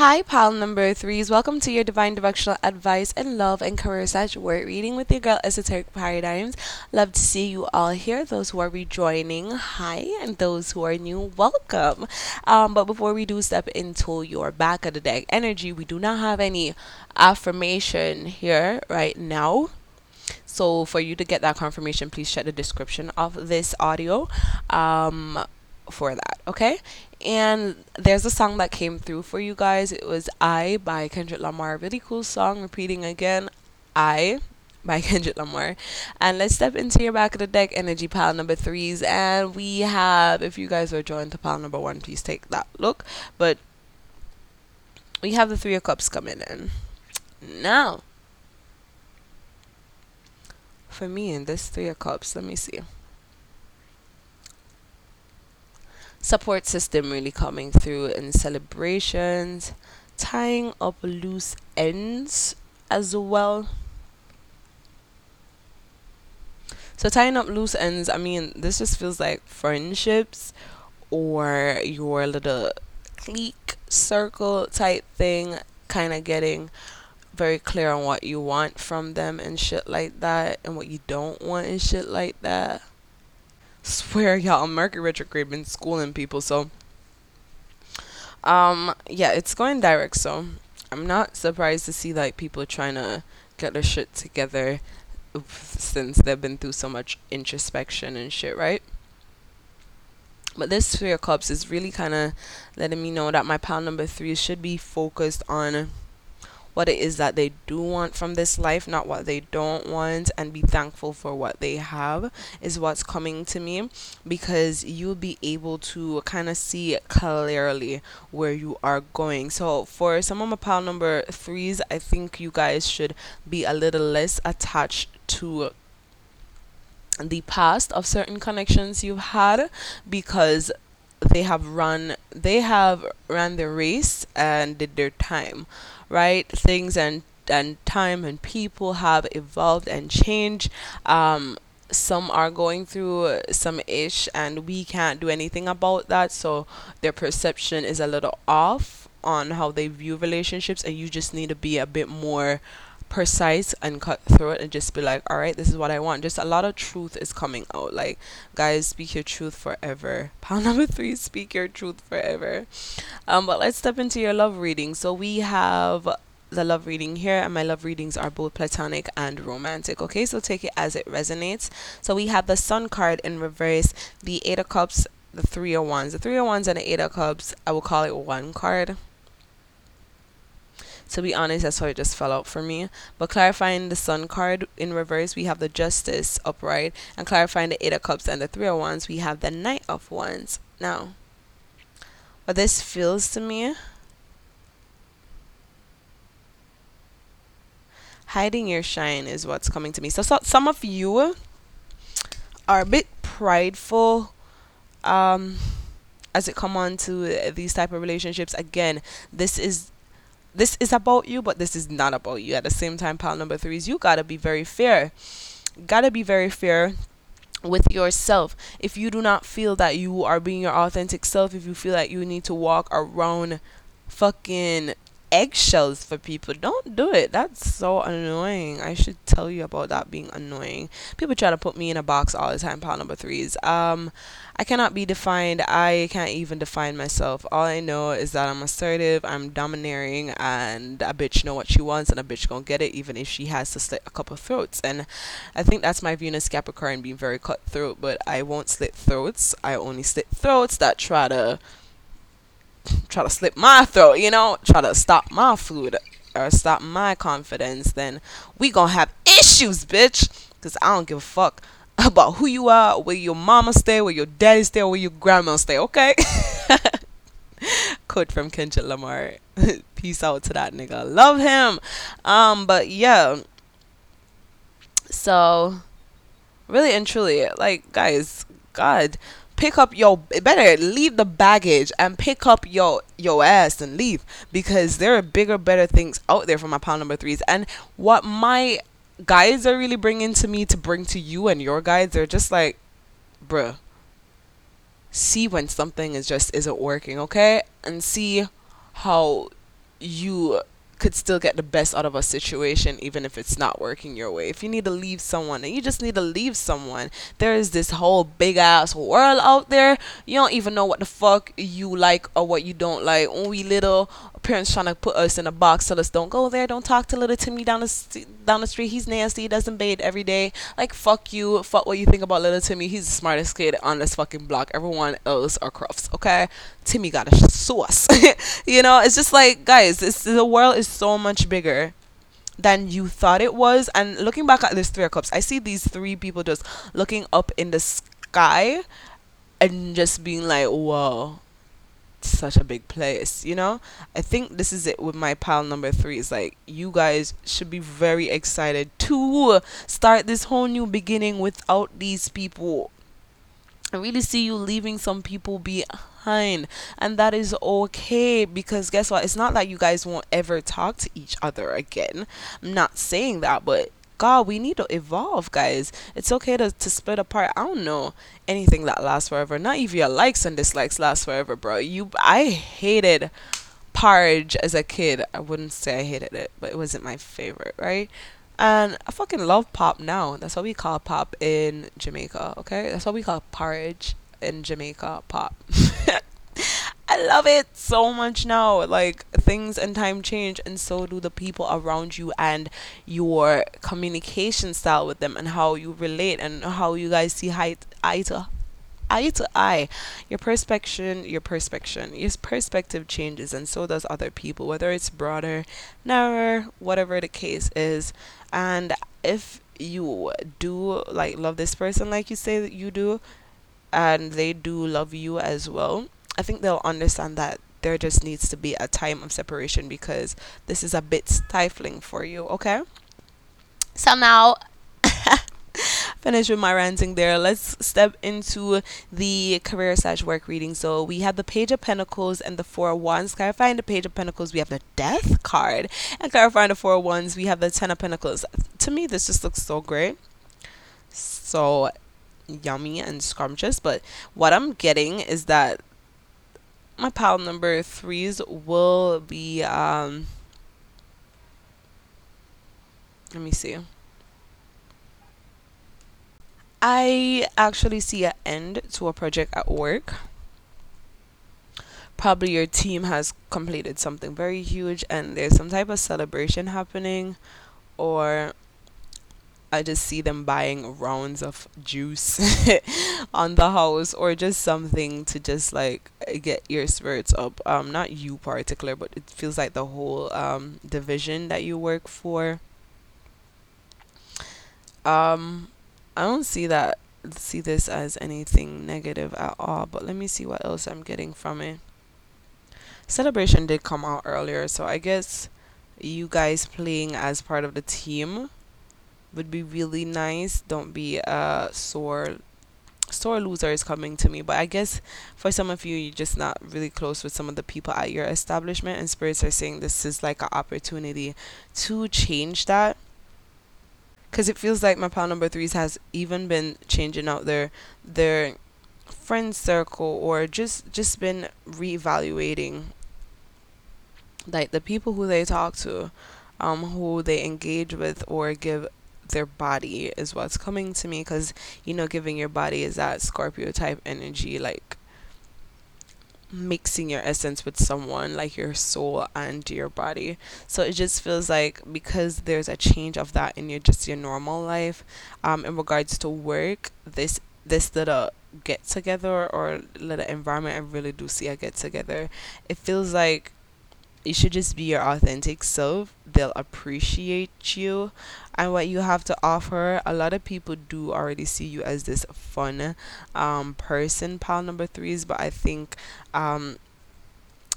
Hi, pile number threes. Welcome to your divine directional advice and love and career slash word reading with your girl Esoteric Paradigms. Love to see you all here. Those who are rejoining, hi, and those who are new, welcome. Um, but before we do step into your back of the deck energy, we do not have any affirmation here right now. So for you to get that confirmation, please check the description of this audio. Um, for that, okay? And there's a song that came through for you guys. It was I by Kendrick Lamar. Really cool song. Repeating again, I by Kendrick Lamar. And let's step into your back of the deck energy pile number threes. And we have, if you guys are joined to pile number one, please take that look. But we have the Three of Cups coming in. Now, for me in this Three of Cups, let me see. Support system really coming through in celebrations, tying up loose ends as well. So tying up loose ends, I mean, this just feels like friendships or your little clique circle type thing, kind of getting very clear on what you want from them and shit like that, and what you don't want and shit like that swear y'all mercury retrograde been schooling people so um yeah it's going direct so i'm not surprised to see like people trying to get their shit together since they've been through so much introspection and shit right? But this three of cups is really kind of letting me know that my pile number three should be focused on what it is that they do want from this life, not what they don't want, and be thankful for what they have, is what's coming to me because you'll be able to kind of see clearly where you are going. So, for some of my pile number threes, I think you guys should be a little less attached to the past of certain connections you've had because they have run they have ran their race and did their time right? Things and and time and people have evolved and changed. Um, some are going through some ish, and we can't do anything about that. So their perception is a little off on how they view relationships, and you just need to be a bit more precise and cut through it and just be like all right this is what i want. Just a lot of truth is coming out. Like guys speak your truth forever. Pound number three speak your truth forever. Um but let's step into your love reading. So we have the love reading here and my love readings are both platonic and romantic okay? So take it as it resonates. So we have the sun card in reverse the eight of cups the three of wands. The three of wands and the eight of cups i will call it one card to be honest, that's why it just fell out for me. But clarifying the Sun card in reverse, we have the Justice upright. And clarifying the Eight of Cups and the Three of Wands, we have the Knight of Wands. Now, what this feels to me hiding your shine is what's coming to me. So, so some of you are a bit prideful um as it come on to these type of relationships again this is this is about you, but this is not about you. At the same time, pile number three is you gotta be very fair. Gotta be very fair with yourself. If you do not feel that you are being your authentic self, if you feel that you need to walk around fucking eggshells for people. Don't do it. That's so annoying. I should tell you about that being annoying. People try to put me in a box all the time. Pile number threes. Um, I cannot be defined. I can't even define myself. All I know is that I'm assertive. I'm domineering, and a bitch know what she wants, and a bitch gonna get it, even if she has to slit a couple throats. And I think that's my Venus Capricorn being very cutthroat. But I won't slit throats. I only slit throats that try to try to slip my throat, you know, try to stop my food or stop my confidence, then we gonna have issues, bitch. Cause I don't give a fuck about who you are, where your mama stay, where your daddy stay, where your grandma stay, okay? Quote from Kendrick Lamar. Peace out to that nigga. Love him. Um, but yeah. So really and truly, like guys, God, pick up your better leave the baggage and pick up your your ass and leave. Because there are bigger better things out there for my pound number threes. And what my guides are really bringing to me to bring to you and your guides are just like bruh see when something is just isn't working okay? And see how you could still get the best out of a situation even if it's not working your way. If you need to leave someone and you just need to leave someone, there is this whole big ass world out there. You don't even know what the fuck you like or what you don't like. When we little, parents trying to put us in a box, tell us don't go there, don't talk to little Timmy down the down the street. He's nasty. He doesn't bathe every day. Like fuck you. Fuck what you think about little Timmy. He's the smartest kid on this fucking block. Everyone else are crufts. Okay, Timmy got a sauce. you know, it's just like guys, the world is so much bigger than you thought it was. And looking back at this three of cups, I see these three people just looking up in the sky and just being like, whoa, such a big place, you know? I think this is it with my pile number three. It's like you guys should be very excited to start this whole new beginning without these people. I really see you leaving some people behind, and that is okay because guess what? It's not that you guys won't ever talk to each other again. I'm not saying that, but God, we need to evolve, guys. It's okay to, to split apart. I don't know anything that lasts forever. Not even your likes and dislikes last forever, bro. You, I hated porridge as a kid. I wouldn't say I hated it, but it wasn't my favorite, right? And I fucking love pop now. That's what we call pop in Jamaica, okay? That's what we call porridge in Jamaica pop. Love it so much now. Like things and time change, and so do the people around you and your communication style with them, and how you relate, and how you guys see eye, eye to eye to eye. Your perspective, your perspective, your perspective changes, and so does other people, whether it's broader, narrower, whatever the case is. And if you do like love this person like you say that you do, and they do love you as well I think they'll understand that there just needs to be a time of separation because this is a bit stifling for you, okay? So now finish with my ranting there. Let's step into the career slash work reading. So we have the Page of Pentacles and the Four of Wands. Clarifying the Page of Pentacles, we have the Death card. And clarifying the Four of Wands, we have the Ten of Pentacles. To me, this just looks so great. So yummy and scrumptious. But what I'm getting is that my pile number threes will be um let me see I actually see an end to a project at work. Probably your team has completed something very huge and there's some type of celebration happening, or I just see them buying rounds of juice on the house or just something to just like get your spirits up. Um, not you particular, but it feels like the whole um division that you work for. Um, I don't see that see this as anything negative at all, but let me see what else I'm getting from it. Celebration did come out earlier, so I guess you guys playing as part of the team would be really nice. Don't be a sore sore loser is coming to me. But I guess for some of you, you're just not really close with some of the people at your establishment, and spirits are saying this is like an opportunity to change that. Because it feels like my pile number threes has even been changing out their their friend circle or just just been reevaluating like the people who they talk to um who they engage with or give their body is what's coming to me because you know giving your body is that scorpio type energy like mixing your essence with someone like your soul and your body. So it just feels like because there's a change of that in your just your normal life um in regards to work this this little get together or little environment i really do see a get together. It feels like you should just be your authentic self. They'll appreciate you and what you have to offer. A lot of people do already see you as this fun um, person, pile number threes, but I think, um,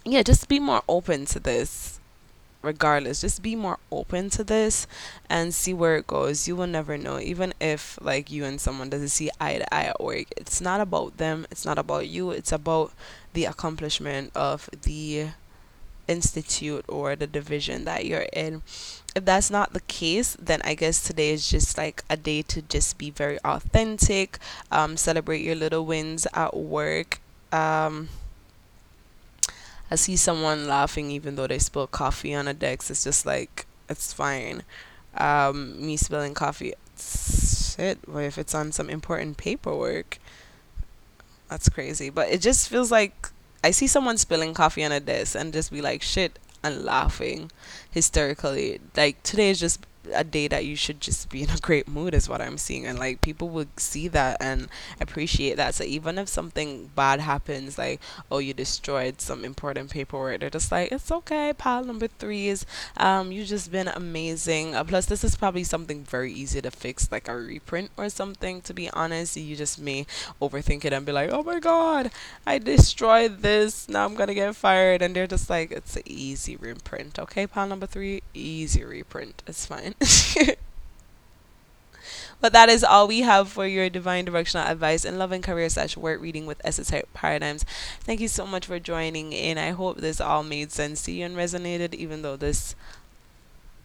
yeah, just be more open to this. Regardless, just be more open to this and see where it goes. You will never know. Even if like you and someone doesn't see eye to eye at work, it's not about them. It's not about you. It's about the accomplishment of the institute or the division that you're in. If that's not the case, then I guess today is just like a day to just be very authentic, um, celebrate your little wins at work. Um, I see someone laughing even though they spilled coffee on a desk. It's just like it's fine. Um, me spilling coffee, shit. If it's on some important paperwork? That's crazy. But it just feels like I see someone spilling coffee on a desk and just be like, shit, and laughing hysterically. Like today is just a day that you should just be in a great mood is what I'm seeing. And like people would see that and appreciate that. So even if something bad happens like oh you destroyed some important paperwork they're just like it's okay pile number three is um you just been amazing. Uh, plus this is probably something very easy to fix like a reprint or something to be honest. You just may overthink it and be like oh my god I destroyed this. Now I'm gonna get fired. And they're just like it's an easy reprint. Okay pile number three easy reprint. It's fine but that is all we have for your divine directional advice in love and career slash work reading with esoteric paradigms. Thank you so much for joining in. I hope this all made sense to you and resonated, even though this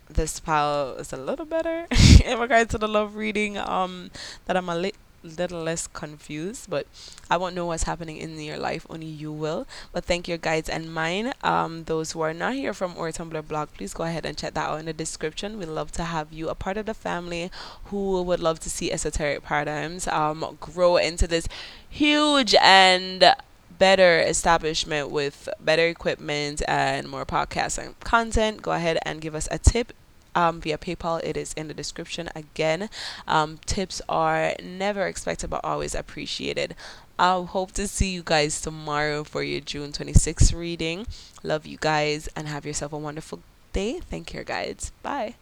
this pile is a little better in regards to the love reading um that I'm a li- little less confused, but I won't know what's happening in your life. Only you will. But thank your guides and mine. Um, those who are not here from our Tumblr blog, please go ahead and check that out in the description. We'd love to have you a part of the family who would love to see esoteric paradigms um, grow into this huge and better establishment with better equipment and more podcasts and content, go ahead and give us a tip um, via PayPal. It is in the description again. Um, tips are never expected but always appreciated. I hope to see you guys tomorrow for your June 26th reading. Love you guys and have yourself a wonderful day. Thank you, guys. Bye.